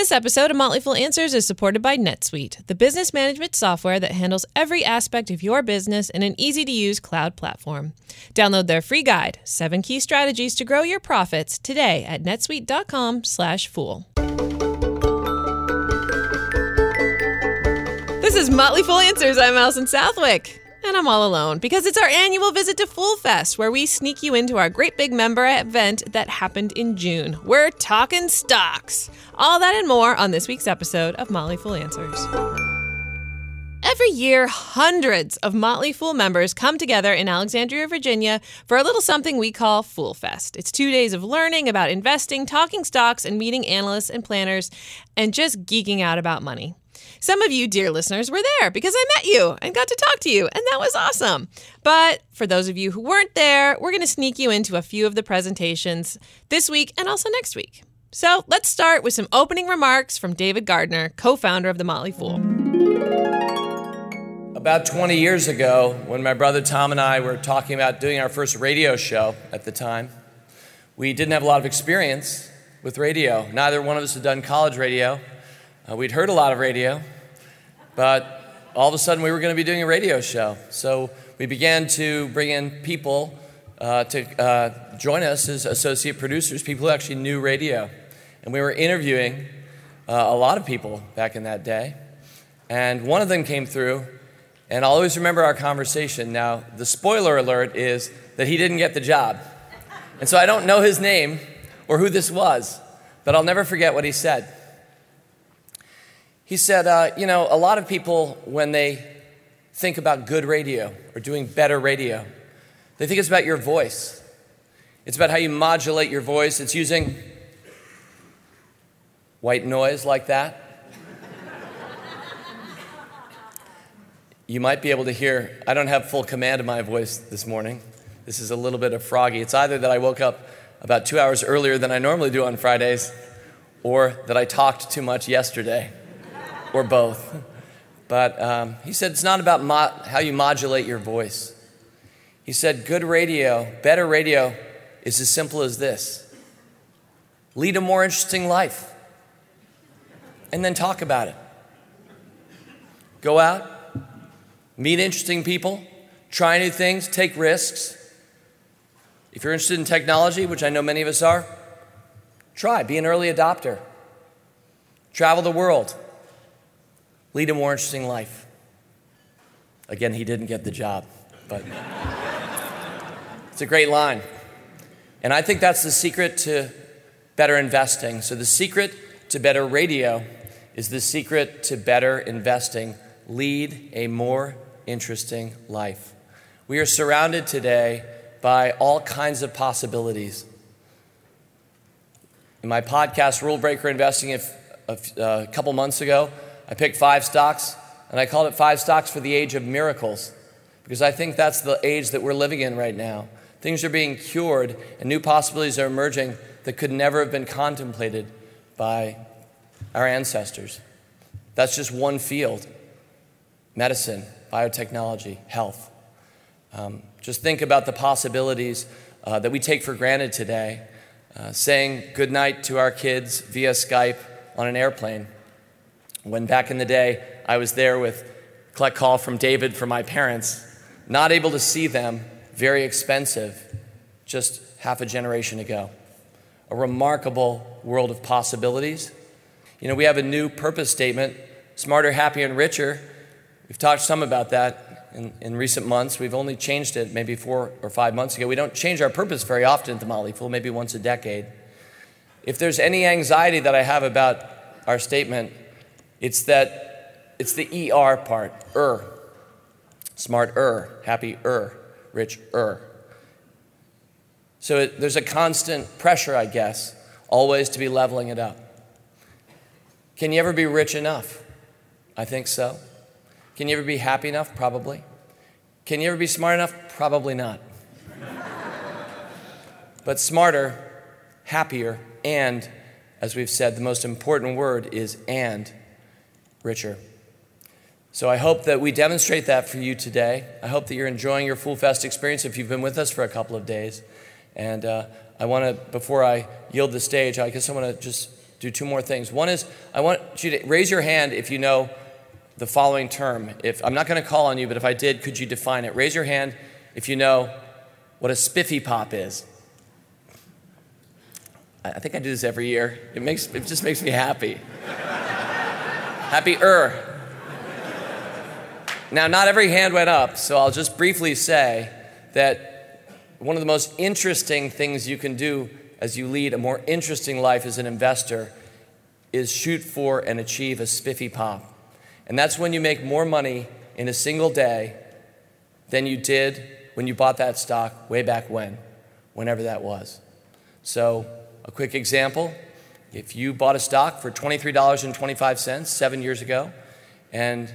This episode of Motley Fool Answers is supported by NetSuite, the business management software that handles every aspect of your business in an easy to use cloud platform. Download their free guide, Seven Key Strategies to Grow Your Profits, today at netsuite.com/slash fool. This is Motley Fool Answers. I'm Alison Southwick. And I'm all alone because it's our annual visit to Fool Fest, where we sneak you into our great big member event that happened in June. We're talking stocks. All that and more on this week's episode of Motley Fool Answers. Every year, hundreds of Motley Fool members come together in Alexandria, Virginia for a little something we call Fool Fest. It's two days of learning about investing, talking stocks, and meeting analysts and planners, and just geeking out about money. Some of you, dear listeners, were there because I met you and got to talk to you, and that was awesome. But for those of you who weren't there, we're going to sneak you into a few of the presentations this week and also next week. So let's start with some opening remarks from David Gardner, co founder of The Motley Fool. About 20 years ago, when my brother Tom and I were talking about doing our first radio show at the time, we didn't have a lot of experience with radio. Neither one of us had done college radio. Uh, we'd heard a lot of radio, but all of a sudden we were going to be doing a radio show. So we began to bring in people uh, to uh, join us as associate producers, people who actually knew radio. And we were interviewing uh, a lot of people back in that day. And one of them came through, and I'll always remember our conversation. Now, the spoiler alert is that he didn't get the job. And so I don't know his name or who this was, but I'll never forget what he said. He said, uh, You know, a lot of people, when they think about good radio or doing better radio, they think it's about your voice. It's about how you modulate your voice. It's using white noise like that. you might be able to hear, I don't have full command of my voice this morning. This is a little bit of froggy. It's either that I woke up about two hours earlier than I normally do on Fridays, or that I talked too much yesterday or both. But um, he said it's not about mo- how you modulate your voice. He said good radio, better radio, is as simple as this lead a more interesting life, and then talk about it. Go out, meet interesting people, try new things, take risks. If you're interested in technology, which I know many of us are, try, be an early adopter. Travel the world, lead a more interesting life. Again, he didn't get the job, but it's a great line. And I think that's the secret to better investing. So, the secret to better radio is the secret to better investing. Lead a more interesting life. We are surrounded today by all kinds of possibilities. In my podcast, Rule Breaker Investing, a, uh, a couple months ago, I picked five stocks, and I called it Five Stocks for the Age of Miracles, because I think that's the age that we're living in right now. Things are being cured, and new possibilities are emerging that could never have been contemplated by our ancestors. That's just one field medicine, biotechnology, health. Um, just think about the possibilities uh, that we take for granted today. Uh, saying goodnight to our kids via Skype on an airplane when back in the day I was there with collect call from David for my parents, not able to see them, very expensive, just half a generation ago. A remarkable world of possibilities. You know, we have a new purpose statement smarter, happier, and richer. We've talked some about that in, in recent months. We've only changed it maybe four or five months ago. We don't change our purpose very often at the Motley Fool, maybe once a decade. If there's any anxiety that I have about our statement, it's that it's the ER part, er. Smart er, happy er, rich er. So it, there's a constant pressure, I guess, always to be leveling it up. Can you ever be rich enough? I think so. Can you ever be happy enough? Probably. Can you ever be smart enough? Probably not. but smarter, happier, and, as we've said, the most important word is and richer. So I hope that we demonstrate that for you today. I hope that you're enjoying your Fool Fest experience if you've been with us for a couple of days. And uh, I want to, before I yield the stage, I guess I want to just do two more things. One is I want you to raise your hand if you know the following term. If I'm not going to call on you, but if I did, could you define it? Raise your hand if you know what a spiffy pop is. I think I do this every year. It makes it just makes me happy. Happier. Now, not every hand went up, so I'll just briefly say that one of the most interesting things you can do as you lead a more interesting life as an investor is shoot for and achieve a spiffy pop. And that's when you make more money in a single day than you did when you bought that stock way back when, whenever that was. So, a quick example if you bought a stock for $23.25 seven years ago, and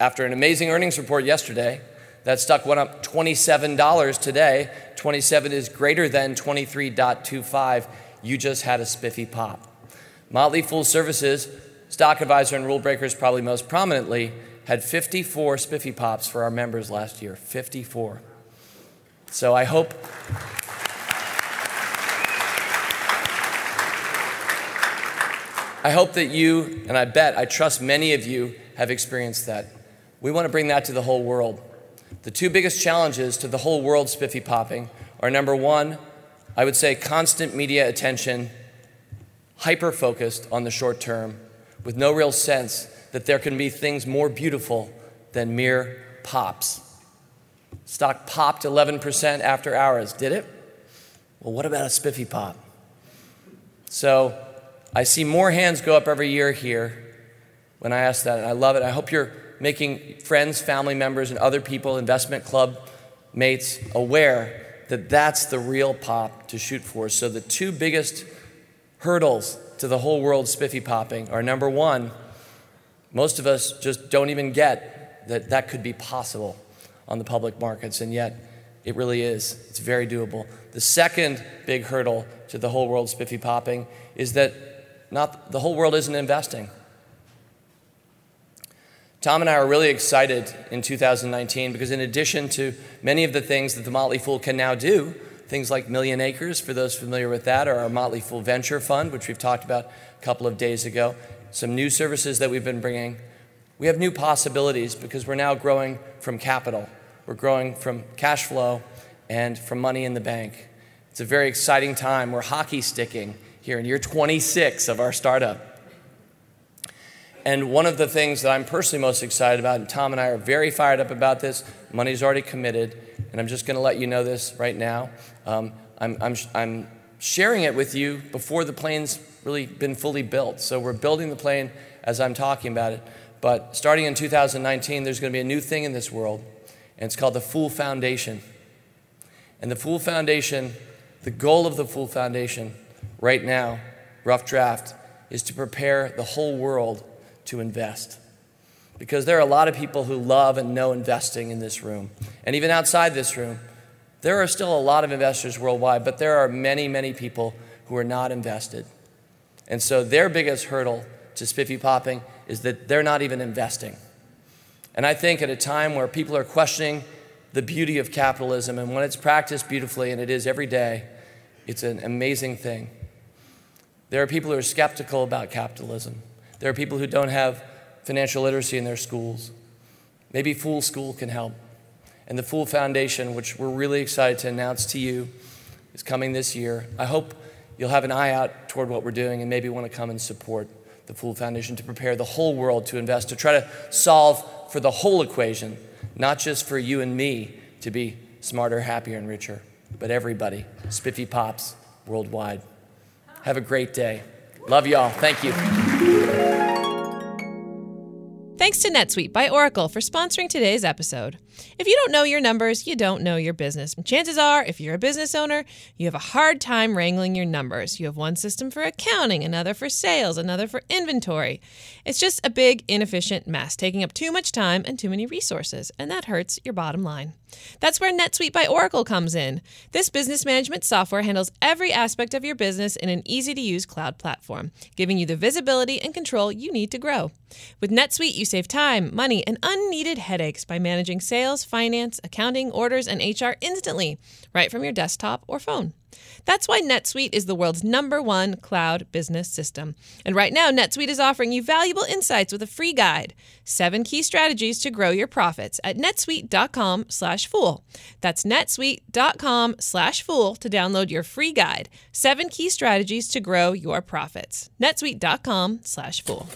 after an amazing earnings report yesterday, that stock went up $27 today. 27 is greater than 23.25. You just had a spiffy pop. Motley Fool Services, stock advisor and rule breakers, probably most prominently, had 54 spiffy pops for our members last year. 54. So I hope. I hope that you, and I bet, I trust many of you have experienced that. We want to bring that to the whole world. The two biggest challenges to the whole world spiffy popping are number one, I would say constant media attention, hyper focused on the short term, with no real sense that there can be things more beautiful than mere pops. Stock popped 11% after hours, did it? Well, what about a spiffy pop? So I see more hands go up every year here when I ask that, and I love it. I hope you're making friends, family members, and other people, investment club mates, aware that that's the real pop to shoot for. So the two biggest hurdles to the whole world spiffy popping are number one, most of us just don't even get that that could be possible on the public markets, and yet it really is. It's very doable. The second big hurdle to the whole world spiffy popping is that not, the whole world isn't investing. Tom and I are really excited in 2019 because, in addition to many of the things that the Motley Fool can now do, things like Million Acres, for those familiar with that, or our Motley Fool Venture Fund, which we've talked about a couple of days ago, some new services that we've been bringing. We have new possibilities because we're now growing from capital. We're growing from cash flow and from money in the bank. It's a very exciting time. We're hockey sticking here in year 26 of our startup. And one of the things that I'm personally most excited about, and Tom and I are very fired up about this, money's already committed, and I'm just going to let you know this right now. Um, I'm, I'm, I'm sharing it with you before the plane's really been fully built. So we're building the plane as I'm talking about it. But starting in 2019, there's going to be a new thing in this world, and it's called the Fool Foundation. And the Fool Foundation, the goal of the Fool Foundation right now, rough draft, is to prepare the whole world to invest. Because there are a lot of people who love and know investing in this room. And even outside this room, there are still a lot of investors worldwide, but there are many, many people who are not invested. And so their biggest hurdle to spiffy popping is that they're not even investing. And I think at a time where people are questioning the beauty of capitalism, and when it's practiced beautifully, and it is every day, it's an amazing thing. There are people who are skeptical about capitalism. There are people who don't have financial literacy in their schools. Maybe Fool School can help. And the Fool Foundation, which we're really excited to announce to you, is coming this year. I hope you'll have an eye out toward what we're doing and maybe want to come and support the Fool Foundation to prepare the whole world to invest, to try to solve for the whole equation, not just for you and me to be smarter, happier, and richer, but everybody, spiffy pops worldwide. Have a great day. Love y'all. Thank you. Thanks to NetSuite by Oracle for sponsoring today's episode. If you don't know your numbers, you don't know your business. Chances are, if you're a business owner, you have a hard time wrangling your numbers. You have one system for accounting, another for sales, another for inventory. It's just a big, inefficient mess, taking up too much time and too many resources, and that hurts your bottom line. That's where NetSuite by Oracle comes in. This business management software handles every aspect of your business in an easy to use cloud platform, giving you the visibility and control you need to grow. With NetSuite, you you save time, money, and unneeded headaches by managing sales, finance, accounting, orders, and HR instantly, right from your desktop or phone. That's why NetSuite is the world's number one cloud business system. And right now, NetSuite is offering you valuable insights with a free guide, seven key strategies to grow your profits at netsuite.com slash fool. That's netsuite.com slash fool to download your free guide, seven key strategies to grow your profits. netsuite.com slash fool.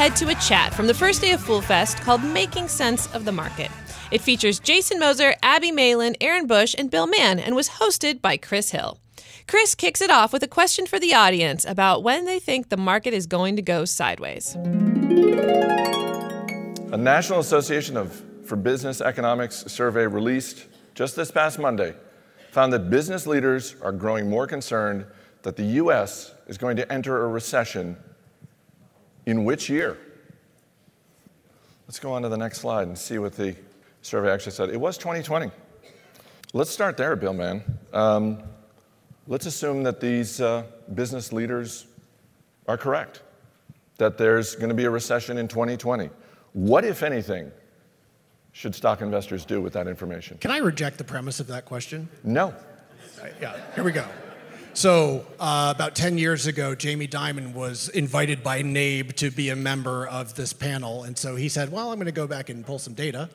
Head to a chat from the first day of Fool Fest called Making Sense of the Market. It features Jason Moser, Abby Malin, Aaron Bush, and Bill Mann, and was hosted by Chris Hill. Chris kicks it off with a question for the audience about when they think the market is going to go sideways. A National Association of for Business Economics survey released just this past Monday found that business leaders are growing more concerned that the US is going to enter a recession in which year? Let's go on to the next slide and see what the survey actually said. It was 2020. Let's start there, Bill Mann. Um, let's assume that these uh, business leaders are correct, that there's going to be a recession in 2020. What, if anything, should stock investors do with that information? Can I reject the premise of that question? No. Uh, Yeah, here we go. So, uh, about 10 years ago, Jamie Dimon was invited by NABE to be a member of this panel. And so he said, Well, I'm going to go back and pull some data.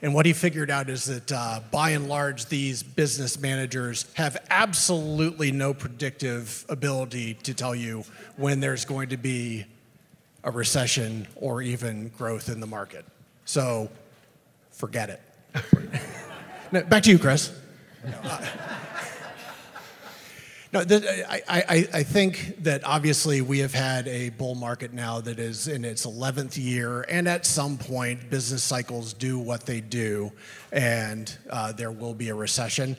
And what he figured out is that uh, by and large, these business managers have absolutely no predictive ability to tell you when there's going to be a recession or even growth in the market. So, forget it. Back to you, Chris. No, the, I, I, I think that obviously we have had a bull market now that is in its 11th year, and at some point, business cycles do what they do, and uh, there will be a recession.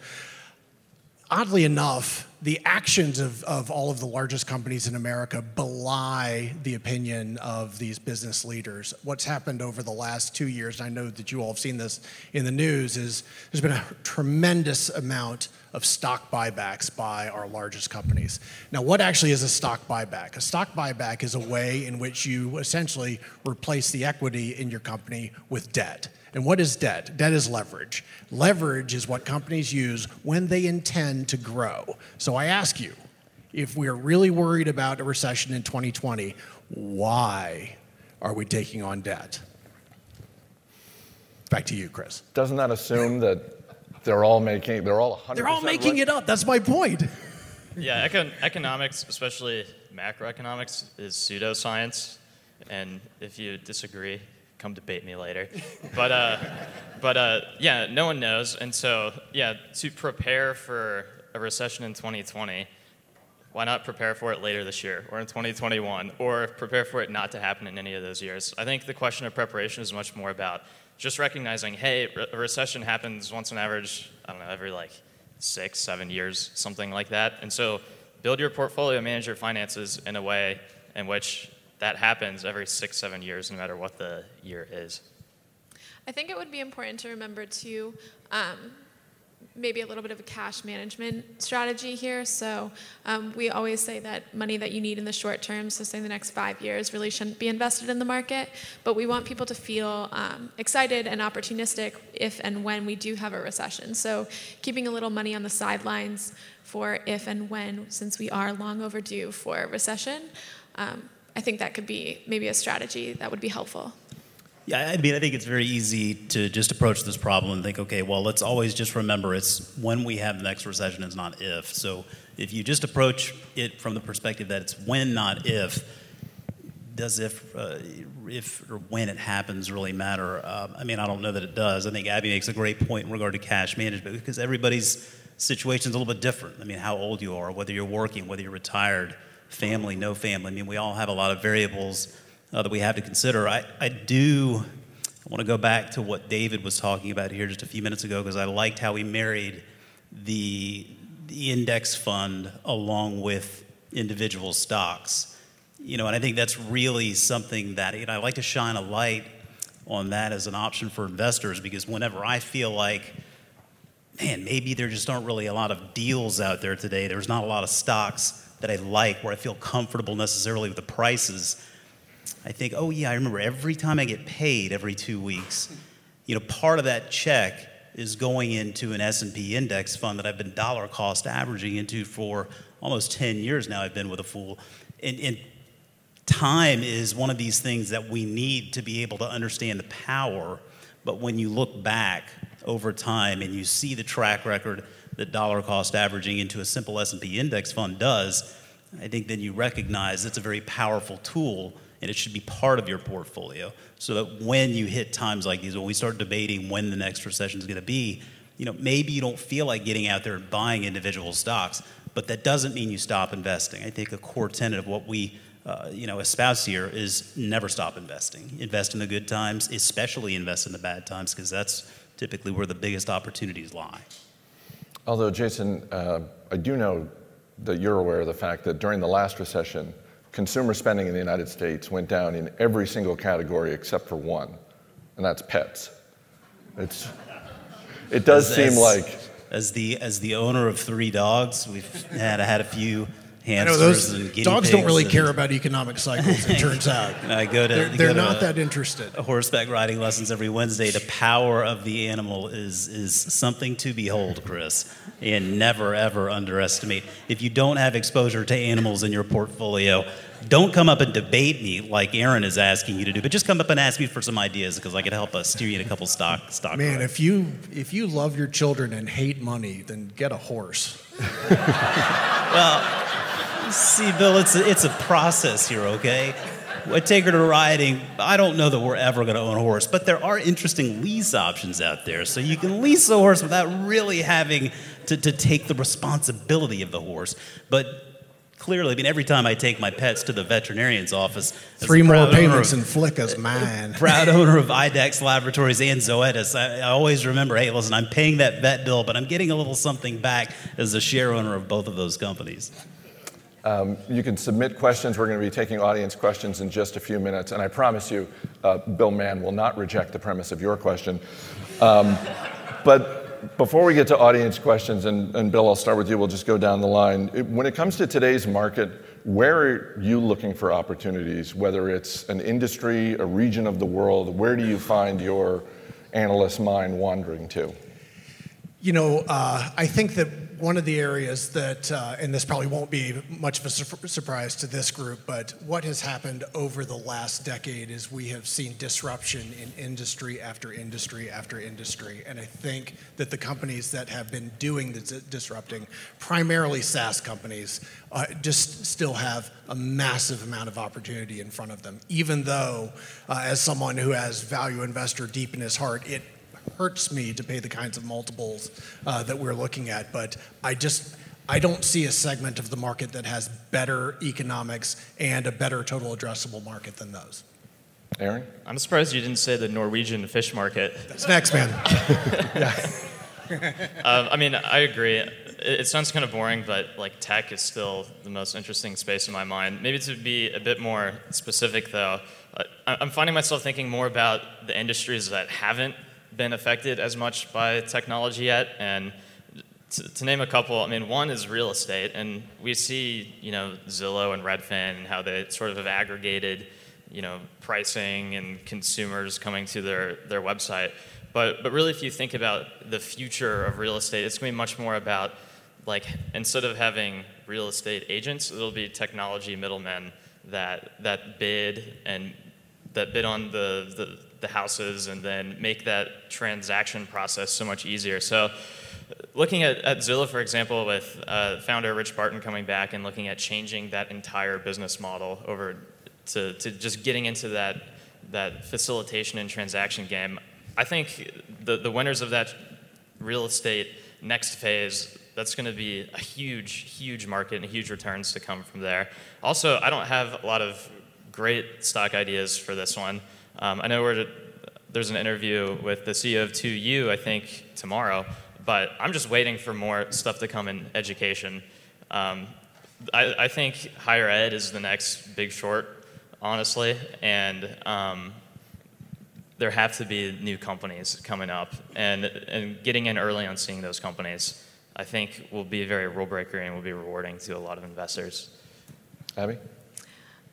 Oddly enough, the actions of, of all of the largest companies in America belie the opinion of these business leaders. What's happened over the last two years, and I know that you all have seen this in the news, is there's been a tremendous amount of stock buybacks by our largest companies. Now, what actually is a stock buyback? A stock buyback is a way in which you essentially replace the equity in your company with debt. And what is debt? Debt is leverage. Leverage is what companies use when they intend to grow. So I ask you, if we're really worried about a recession in 2020, why are we taking on debt? Back to you, Chris. Doesn't that assume that they're all making, they're all 100%? They're all making right? it up. That's my point. Yeah, econ- economics, especially macroeconomics, is pseudoscience. And if you disagree, come debate me later. But, uh, but uh, yeah, no one knows. And so, yeah, to prepare for a recession in 2020, why not prepare for it later this year or in 2021 or prepare for it not to happen in any of those years? I think the question of preparation is much more about just recognizing, hey, a recession happens once on average, I don't know, every like six, seven years, something like that. And so build your portfolio, manage your finances in a way in which that happens every six, seven years, no matter what the year is. I think it would be important to remember too um, maybe a little bit of a cash management strategy here. So um, we always say that money that you need in the short term, so say the next five years, really shouldn't be invested in the market. But we want people to feel um, excited and opportunistic if and when we do have a recession. So keeping a little money on the sidelines for if and when, since we are long overdue for a recession. Um, I think that could be maybe a strategy that would be helpful. Yeah, I mean, I think it's very easy to just approach this problem and think, okay, well, let's always just remember it's when we have the next recession, it's not if. So if you just approach it from the perspective that it's when, not if, does if, uh, if or when it happens really matter? Uh, I mean, I don't know that it does. I think Abby makes a great point in regard to cash management because everybody's situation is a little bit different. I mean, how old you are, whether you're working, whether you're retired, family, no family. I mean, we all have a lot of variables uh, that we have to consider. I, I do I want to go back to what David was talking about here just a few minutes ago because I liked how he married the, the index fund along with individual stocks. You know, and I think that's really something that you know, I like to shine a light on that as an option for investors because whenever I feel like man, maybe there just aren't really a lot of deals out there today. There's not a lot of stocks that I like where I feel comfortable necessarily with the prices. I think, oh yeah, I remember every time I get paid every two weeks, you know, part of that check is going into an S&P index fund that I've been dollar cost averaging into for almost 10 years now. I've been with a fool. And, and time is one of these things that we need to be able to understand the power. But when you look back over time and you see the track record that dollar cost averaging into a simple S&P index fund does, I think then you recognize it's a very powerful tool and it should be part of your portfolio so that when you hit times like these, when we start debating when the next recession is going to be, you know, maybe you don't feel like getting out there and buying individual stocks, but that doesn't mean you stop investing. I think a core tenet of what we uh, you know, espouse here is never stop investing. Invest in the good times, especially invest in the bad times, because that's typically where the biggest opportunities lie. Although, Jason, uh, I do know that you're aware of the fact that during the last recession, consumer spending in the United States went down in every single category except for one, and that's pets. It's, it does As- seem as- like as the as the owner of three dogs, we've had had a few hamsters those and guinea dogs don't really and- care about economic cycles. It turns out I go to they're, they're to not a- that interested. horseback riding lessons every Wednesday. The power of the animal is is something to behold, Chris, and never ever underestimate. If you don't have exposure to animals in your portfolio, don't come up and debate me like Aaron is asking you to do, but just come up and ask me for some ideas because I could help us steer you in a couple stock stock. Man, corrects. if you if you love your children and hate money, then get a horse. See, Bill, it's a, it's a process here, okay? I take her to riding. I don't know that we're ever going to own a horse, but there are interesting lease options out there. So you can lease a horse without really having to, to take the responsibility of the horse. But clearly, I mean, every time I take my pets to the veterinarian's office, Three more payments of- and Flicka's mine. proud owner of IDEXX Laboratories and Zoetis, I, I always remember, hey, listen, I'm paying that vet bill, but I'm getting a little something back as a share owner of both of those companies. You can submit questions. We're going to be taking audience questions in just a few minutes. And I promise you, uh, Bill Mann will not reject the premise of your question. Um, but before we get to audience questions, and, and Bill, I'll start with you, we'll just go down the line. When it comes to today's market, where are you looking for opportunities? Whether it's an industry, a region of the world, where do you find your analyst mind wandering to? You know, uh, I think that one of the areas that, uh, and this probably won't be much of a sur- surprise to this group, but what has happened over the last decade is we have seen disruption in industry after industry after industry. And I think that the companies that have been doing the dis- disrupting, primarily SaaS companies, uh, just still have a massive amount of opportunity in front of them. Even though, uh, as someone who has value investor deep in his heart, it hurts me to pay the kinds of multiples uh, that we're looking at. But I just I don't see a segment of the market that has better economics and a better total addressable market than those. Aaron? I'm surprised you didn't say the Norwegian fish market. That's next, man. Um, I mean, I agree. It, it sounds kind of boring, but like tech is still the most interesting space in my mind. Maybe to be a bit more specific, though, uh, I- I'm finding myself thinking more about the industries that haven't been affected as much by technology yet. And to, to name a couple, I mean, one is real estate, and we see, you know, Zillow and Redfin and how they sort of have aggregated, you know, pricing and consumers coming to their, their website. But, but really, if you think about the future of real estate, it's going to be much more about, like, instead of having real estate agents, it'll be technology middlemen that, that bid and that bid on the, the, the houses and then make that transaction process so much easier. So, looking at, at Zillow, for example, with uh, founder Rich Barton coming back and looking at changing that entire business model over to, to just getting into that, that facilitation and transaction game, I think the, the winners of that real estate next phase that's going to be a huge huge market and huge returns to come from there also i don't have a lot of great stock ideas for this one um, i know there's an interview with the ceo of 2u i think tomorrow but i'm just waiting for more stuff to come in education um, I, I think higher ed is the next big short honestly and um, there have to be new companies coming up, and and getting in early on seeing those companies, I think will be very rule breaker and will be rewarding to a lot of investors. Abby?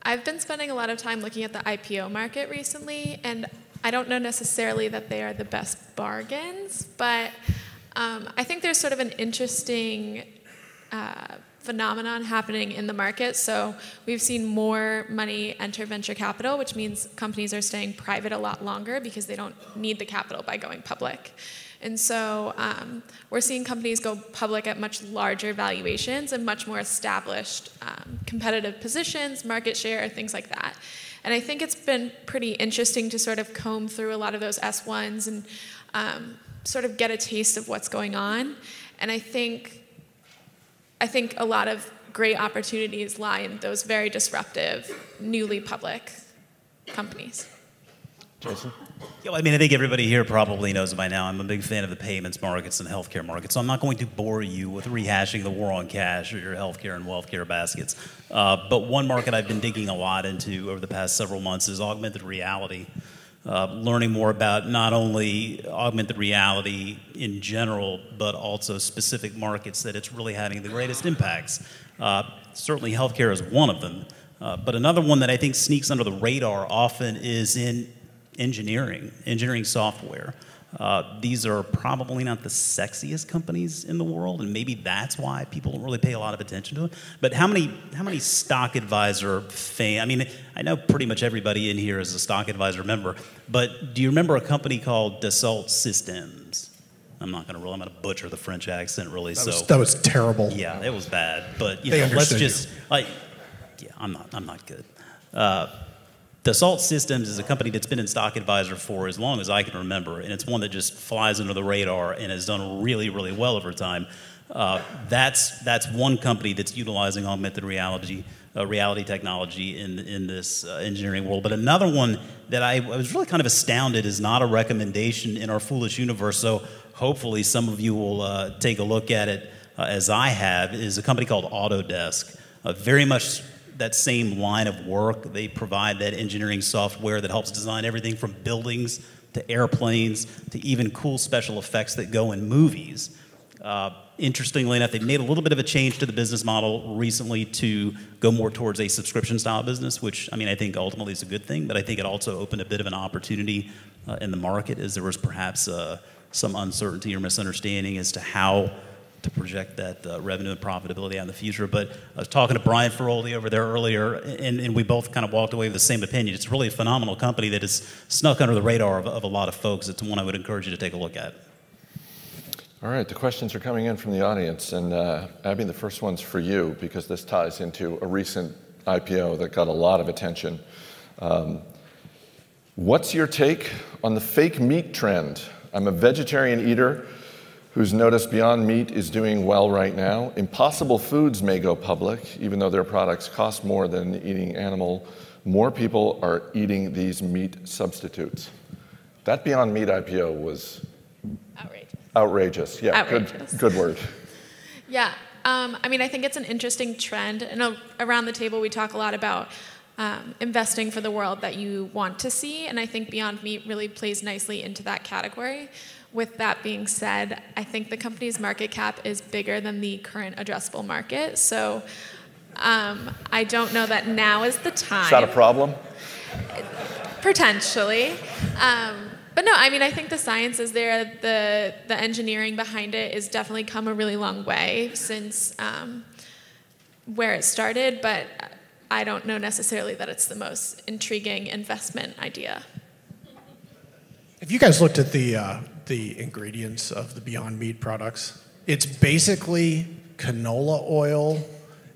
I've been spending a lot of time looking at the IPO market recently, and I don't know necessarily that they are the best bargains, but um, I think there's sort of an interesting uh, phenomenon happening in the market. So we've seen more money enter venture capital, which means companies are staying private a lot longer because they don't need the capital by going public. And so um, we're seeing companies go public at much larger valuations and much more established um, competitive positions, market share, things like that. And I think it's been pretty interesting to sort of comb through a lot of those S1s and um, sort of get a taste of what's going on. And I think, I think a lot of great opportunities lie in those very disruptive, newly public companies. Jason? Yeah, well, I mean, I think everybody here probably knows by now I'm a big fan of the payments markets and healthcare markets. So I'm not going to bore you with rehashing the war on cash or your healthcare and wealthcare baskets. Uh, but one market I've been digging a lot into over the past several months is augmented reality. Uh, learning more about not only augmented reality in general, but also specific markets that it's really having the greatest impacts. Uh, certainly, healthcare is one of them. Uh, but another one that I think sneaks under the radar often is in engineering, engineering software. Uh, these are probably not the sexiest companies in the world, and maybe that's why people don't really pay a lot of attention to it. But how many how many stock advisor fan? I mean, I know pretty much everybody in here is a stock advisor member. But do you remember a company called Dassault Systems? I'm not going to really. I'm going to butcher the French accent really. That so was, that was terrible. yeah, it was bad. But you They know, let's understood you. just like, yeah, I'm not, I'm not good. Uh, Dassault Systems is a company that's been in Stock Advisor for as long as I can remember, and it's one that just flies under the radar and has done really, really well over time. Uh, that's that's one company that's utilizing augmented reality. Uh, reality technology in in this uh, engineering world, but another one that I, I was really kind of astounded is not a recommendation in our foolish universe. So hopefully, some of you will uh, take a look at it uh, as I have. Is a company called Autodesk, uh, very much that same line of work. They provide that engineering software that helps design everything from buildings to airplanes to even cool special effects that go in movies. Uh, interestingly enough, they've made a little bit of a change to the business model recently to go more towards a subscription style business, which I mean, I think ultimately is a good thing, but I think it also opened a bit of an opportunity uh, in the market as there was perhaps uh, some uncertainty or misunderstanding as to how to project that uh, revenue and profitability out in the future. But I was talking to Brian Feroldi over there earlier, and, and we both kind of walked away with the same opinion. It's really a phenomenal company that has snuck under the radar of, of a lot of folks. It's one I would encourage you to take a look at. All right, the questions are coming in from the audience. And uh, Abby, the first one's for you because this ties into a recent IPO that got a lot of attention. Um, what's your take on the fake meat trend? I'm a vegetarian eater who's noticed Beyond Meat is doing well right now. Impossible Foods may go public, even though their products cost more than eating animal. More people are eating these meat substitutes. That Beyond Meat IPO was Outrageous. outrageous. Yeah, Outrageous. good, good word. Yeah, um, I mean, I think it's an interesting trend. And uh, around the table, we talk a lot about um, investing for the world that you want to see. And I think Beyond Meat really plays nicely into that category. With that being said, I think the company's market cap is bigger than the current addressable market. So um, I don't know that now is the time. Is that a problem? Potentially. Um, but no, I mean, I think the science is there. The, the engineering behind it has definitely come a really long way since um, where it started, but I don't know necessarily that it's the most intriguing investment idea. Have you guys looked at the uh, the ingredients of the Beyond Meat products? It's basically canola oil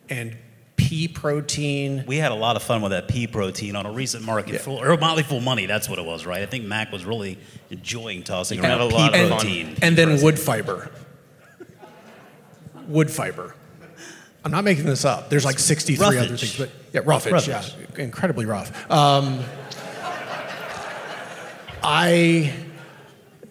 and pea protein. We had a lot of fun with that pea protein on a recent Market Foolery, or Motley Fool Money. That's what it was, right? I think Mac was really enjoying tossing around a lot of protein. and then wood fiber. Wood fiber. I'm not making this up. There's like 63 other things, but yeah, roughage, Roughage. yeah, incredibly rough. Um, I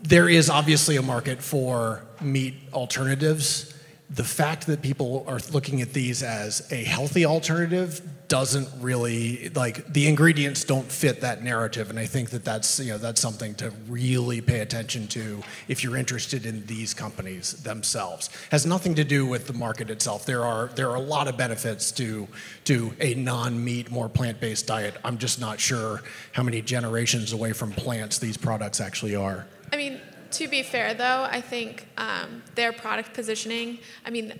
there is obviously a market for meat alternatives. the fact that people are looking at these as a healthy alternative doesn't really like the ingredients don't fit that narrative and i think that that's you know that's something to really pay attention to if you're interested in these companies themselves. Has nothing to do with the market itself. There are there are a lot of benefits to to a non-meat more plant-based diet. I'm just not sure how many generations away from plants these products actually are I mean, to be fair though, I think um, their product positioning, I mean,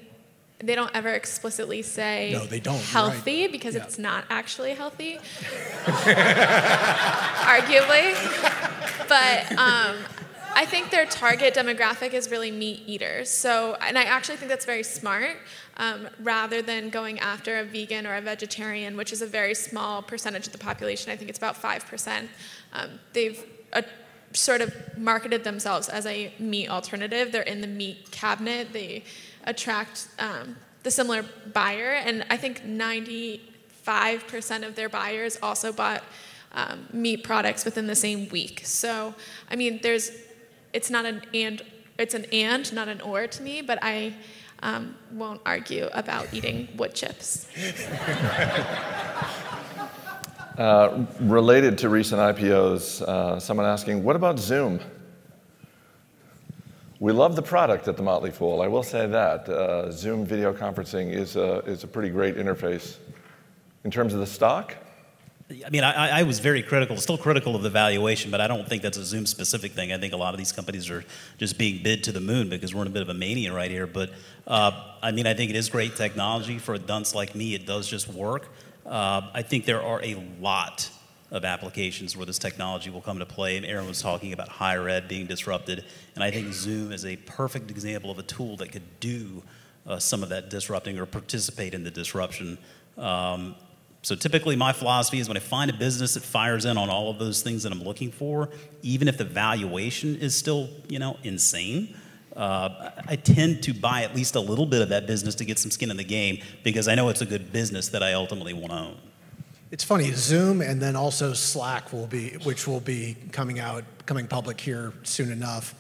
they don't ever explicitly say No, they don't, healthy right. because Yeah. it's not actually healthy, arguably. But um, I think their target demographic is really meat eaters. So, and I actually think that's very smart. Um, rather than going after a vegan or a vegetarian, which is a very small percentage of the population, I think it's about five percent. Um, they've uh, sort of marketed themselves as a meat alternative. They're in the meat cabinet. They attract um, the similar buyer, and I think 95% of their buyers also bought um, meat products within the same week. So, I mean, there's, it's not an and, it's an and, not an or to me, but I um, won't argue about eating wood chips. Uh, related to recent IPOs, uh, someone asking, what about Zoom? We love the product at the Motley Fool. I will say that. Uh, Zoom video conferencing is a, is a pretty great interface. In terms of the stock, I mean, I, I was very critical, still critical of the valuation, but I don't think that's a Zoom specific thing. I think a lot of these companies are just being bid to the moon because we're in a bit of a mania right here. But uh, I mean, I think it is great technology for a dunce like me. It does just work. Uh, I think there are a lot of applications where this technology will come to play. And Aaron was talking about higher ed being disrupted, and I think Zoom is a perfect example of a tool that could do uh, some of that disrupting or participate in the disruption. Um, so typically, my philosophy is when I find a business that fires in on all of those things that I'm looking for, even if the valuation is still, you know, insane, uh, I tend to buy at least a little bit of that business to get some skin in the game because I know it's a good business that I ultimately want to own. It's funny, Zoom and then also Slack will be, which will be coming out, coming public here soon enough.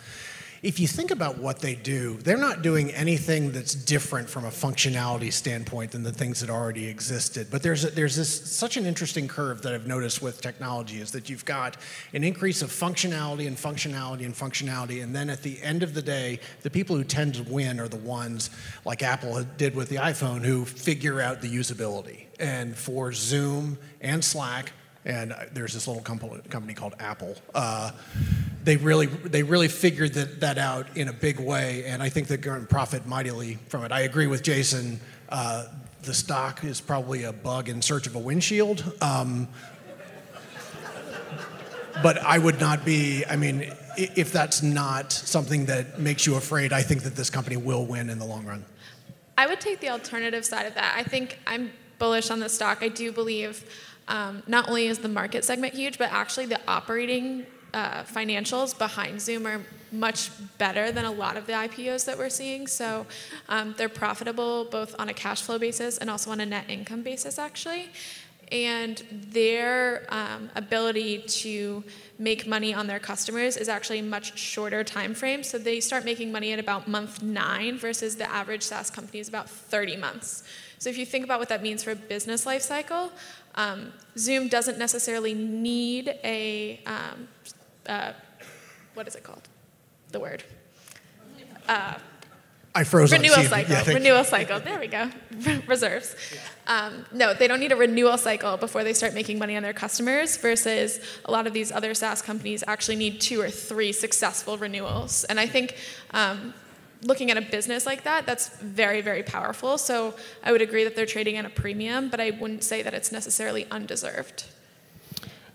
If you think about what they do, they're not doing anything that's different from a functionality standpoint than the things that already existed. But there's a, there's this such an interesting curve that I've noticed with technology is that you've got an increase of functionality and functionality and functionality, and then at the end of the day, the people who tend to win are the ones like Apple did with the iPhone who figure out the usability. And for Zoom and Slack, and there's this little company, company called Apple. Uh, they really, they really figured that, that out in a big way, and I think they're going to profit mightily from it. I agree with Jason. Uh, the stock is probably a bug in search of a windshield. Um, but I would not be, I mean, if that's not something that makes you afraid, I think that this company will win in the long run. I would take the alternative side of that. I think I'm bullish on the stock. I do believe um, not only is the market segment huge, but actually the operating uh, financials behind Zoom are much better than a lot of the IPOs that we're seeing. So um, they're profitable both on a cash flow basis and also on a net income basis, actually. And their um, ability to make money on their customers is actually a much shorter time frame. So they start making money at about month nine versus the average SaaS company is about 30 months. So if you think about what that means for a business life cycle, um, Zoom doesn't necessarily need a um, uh, what is it called? The word. Uh, I froze renewal cycle. Yeah, renewal cycle. There we go. Reserves. Um, no, they don't need a renewal cycle before they start making money on their customers. Versus a lot of these other SaaS companies actually need two or three successful renewals. And I think. Um, Looking at a business like that, that's very, very powerful. So I would agree that they're trading at a premium, but I wouldn't say that it's necessarily undeserved.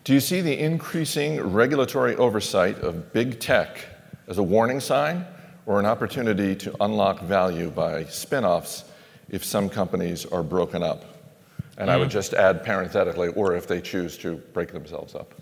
Do you see the increasing regulatory oversight of big tech as a warning sign or an opportunity to unlock value by spin offs if some companies are broken up? And I would mm. just add parenthetically, or if they choose to break themselves up.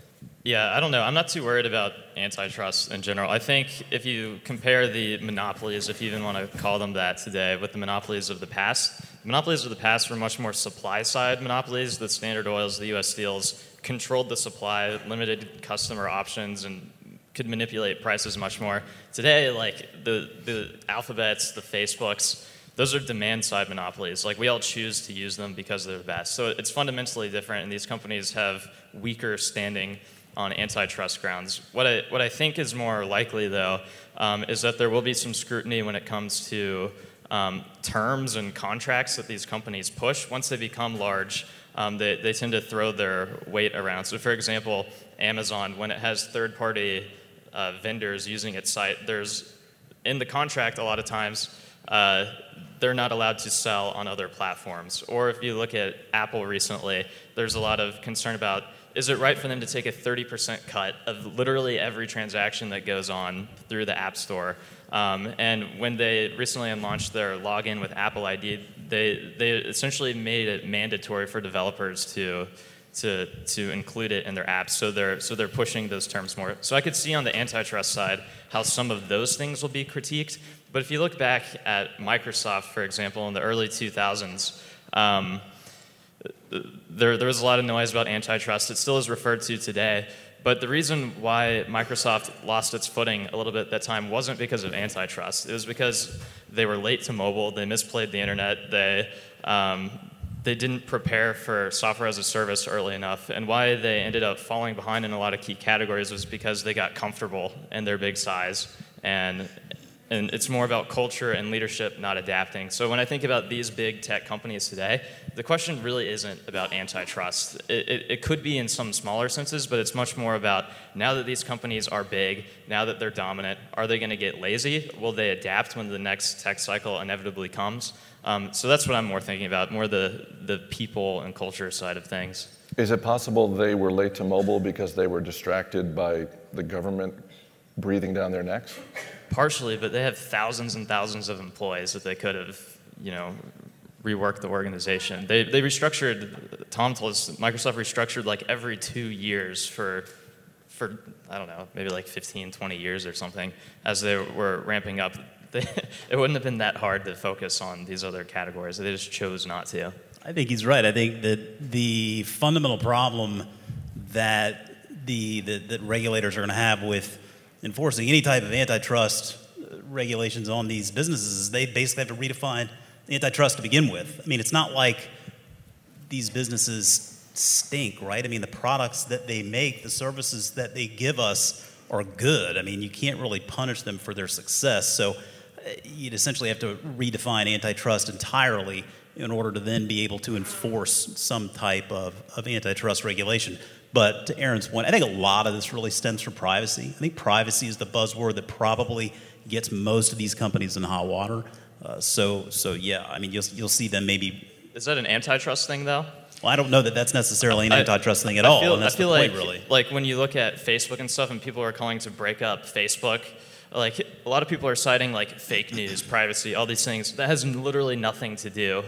Yeah, I don't know. I'm not too worried about antitrust in general. I think if you compare the monopolies, if you even want to call them that today, with the monopolies of the past, the monopolies of the past were much more supply side monopolies. The Standard Oils, the US Steels controlled the supply, limited customer options, and could manipulate prices much more. Today, like the, the alphabets, the Facebooks, those are demand side monopolies. Like we all choose to use them because they're the best. So it's fundamentally different, and these companies have weaker standing on antitrust grounds. What I, what I think is more likely, though, um, is that there will be some scrutiny when it comes to um, terms and contracts that these companies push. Once they become large, um, they, they tend to throw their weight around. So, for example, Amazon, when it has third party uh, vendors using its site, there's in the contract a lot of times. Uh, they're not allowed to sell on other platforms. Or if you look at Apple recently, there's a lot of concern about is it right for them to take a 30% cut of literally every transaction that goes on through the App Store? Um, and when they recently launched their login with Apple ID, they, they essentially made it mandatory for developers to, to, to include it in their apps. So they're, so they're pushing those terms more. So I could see on the antitrust side how some of those things will be critiqued. But if you look back at Microsoft, for example, in the early 2000s, um, there, there was a lot of noise about antitrust. It still is referred to today. But the reason why Microsoft lost its footing a little bit that time wasn't because of antitrust. It was because they were late to mobile, they misplayed the internet, they, um, they didn't prepare for software as a service early enough. And why they ended up falling behind in a lot of key categories was because they got comfortable in their big size and and it's more about culture and leadership, not adapting. So when I think about these big tech companies today, the question really isn't about antitrust. It, it, it, could be in some smaller senses, but it's much more about now that these companies are big, now that they're dominant, are they going to get lazy? Will they adapt when the next tech cycle inevitably comes? Um, so that's what I'm more thinking about, more the, the people and culture side of things. Is it possible they were late to mobile because they were distracted by the government breathing down their necks? Partially, but they have thousands and thousands of employees that they could have, you know, reworked the organization. They, they restructured, Tom told us, Microsoft restructured like every two years for, for, I don't know, maybe like 15, 20 years or something as they were ramping up. They, it wouldn't have been that hard to focus on these other categories. They just chose not to. I think he's right. I think that the fundamental problem that the, the that regulators are going to have with enforcing any type of antitrust regulations on these businesses, they basically have to redefine antitrust to begin with. I mean, it's not like these businesses stink, right? I mean, the products that they make, the services that they give us are good. I mean, you can't really punish them for their success. So uh, you'd essentially have to redefine antitrust entirely in order to then be able to enforce some type of, of antitrust regulation. But to Aaron's point, I think a lot of this really stems from privacy. I think privacy is the buzzword that probably gets most of these companies in hot water. Uh, so, so yeah, I mean, you'll, you'll see them maybe. Is that an antitrust thing, though? Well, I don't know that that's necessarily an antitrust thing at all. Feel, I feel like, point, really. like when you look at Facebook and stuff, and people are calling to break up Facebook, like a lot of people are citing like fake news, privacy, all these things. That has literally nothing to do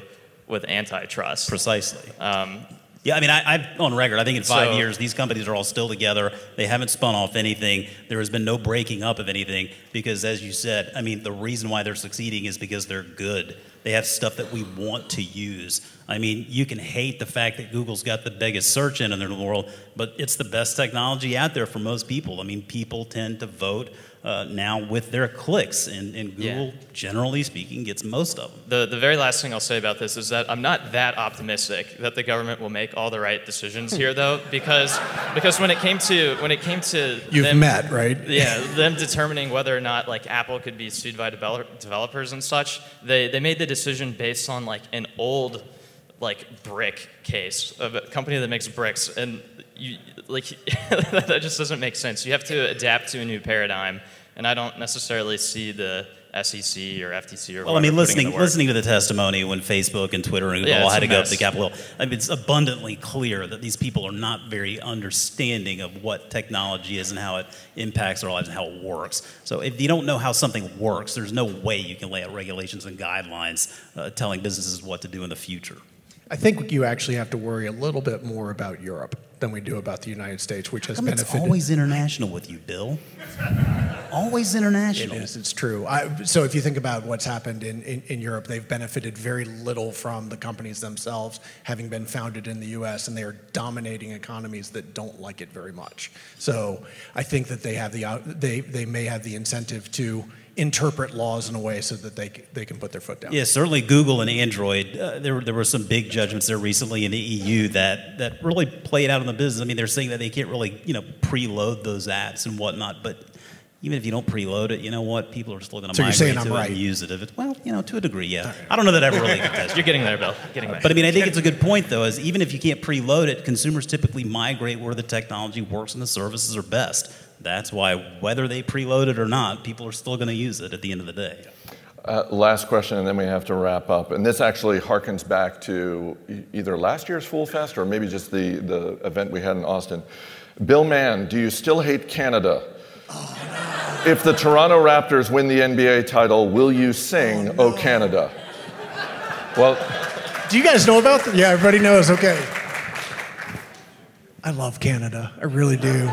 with antitrust. Precisely. Um, yeah, I mean, I, I'm on record. I think in five So- years, these companies are all still together. They haven't spun off anything. There has been no breaking up of anything because, as you said, I mean, the reason why they're succeeding is because they're good. They have stuff that we want to use. I mean, you can hate the fact that Google's got the biggest search engine in the world, but it's the best technology out there for most people. I mean, people tend to vote uh, now with their clicks, and, and Yeah. Google, generally speaking, gets most of them. The, the very last thing I'll say about this is that I'm not that optimistic that the government will make all the right decisions here, though, because because when it came to when it came to You've them, met, right? yeah, them determining whether or not like Apple could be sued by develop, developers and such, they they made the decision based on like an old like brick case of a company that makes bricks and you like that just doesn't make sense. You have to adapt to a new paradigm, and I don't necessarily see the SEC or FTC or Well, I mean, whatever putting in listening listening to the testimony when Facebook and Twitter and Google Yeah, all had to go up to. Capitol Hill, I mean, it's abundantly clear that these people are not very understanding of what technology is and how it impacts our lives and how it works. So, if you don't know how something works, there's no way you can lay out regulations and guidelines uh, telling businesses what to do in the future. I think you actually have to worry a little bit more about Europe than we do about the United States, which has come it's always international with you, Bill? always international. is. It's true. I, so if you think about what's happened in, in, in Europe, they've benefited very little from the companies themselves having been founded in the U.S. and they are dominating economies that don't like it very much. So I think that they have the uh, they they may have the incentive to interpret laws in a way so that they they can put their foot down. Yeah, certainly Google and Android. Uh, there, there were some big judgments there recently in the EU that, that really played out in the business. I mean, they're saying that they can't really, you know, preload those apps and whatnot. But even if you don't preload it, you know what? People are still going to So you're migrate saying to I'm it right. and use it. If it. Well, you know, to a degree, yeah. I don't know that I ever really contest. You're getting there, Bill. Getting there. But I mean, I think it's a good point, though, is even if you can't preload it, consumers typically migrate where the technology works and the services are best. That's why, whether they preload it or not, people are still going to use it at the end of the day. Uh, last question, and then we have to wrap up. And this actually harkens back to either last year's Fool Fest or maybe just the, the event we had in Austin. Bill Mann, do you still hate Canada? If the Toronto Raptors win the NBA title, will you sing "Oh Canada"? Well, Do you guys know about that? Yeah, everybody knows. Okay. I love Canada. I really do.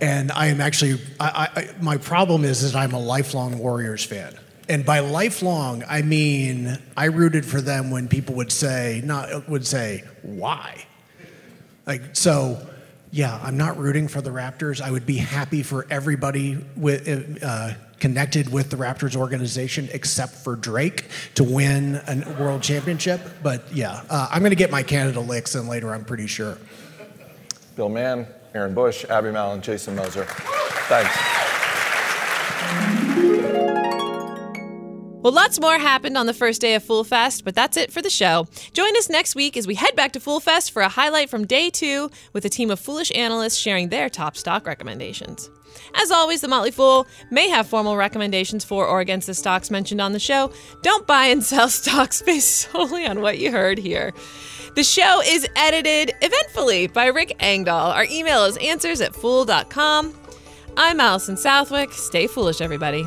And I am actually, I, I, my problem is that I'm a lifelong Warriors fan. And by lifelong, I mean I rooted for them when people would say, not would say, why? Like so, yeah, I'm not rooting for the Raptors. I would be happy for everybody with uh, connected with the Raptors organization, except for Drake, to win a world championship. But yeah, uh, I'm going to get my Canada licks in later. I'm pretty sure. Bill Mann, Aaron Bush, Abby Mallon, Jason Moser. Thanks. Well, lots more happened on the first day of Fool Fest, but that's it for the show. Join us next week as we head back to Fool Fest for a highlight from day two with a team of foolish analysts sharing their top stock recommendations. As always, the Motley Fool may have formal recommendations for or against the stocks mentioned on the show. Don't buy and sell stocks based solely on what you heard here. The show is edited eventfully by Rick Engdahl. Our email is answers at fool.com. I'm Allison Southwick. Stay foolish, everybody.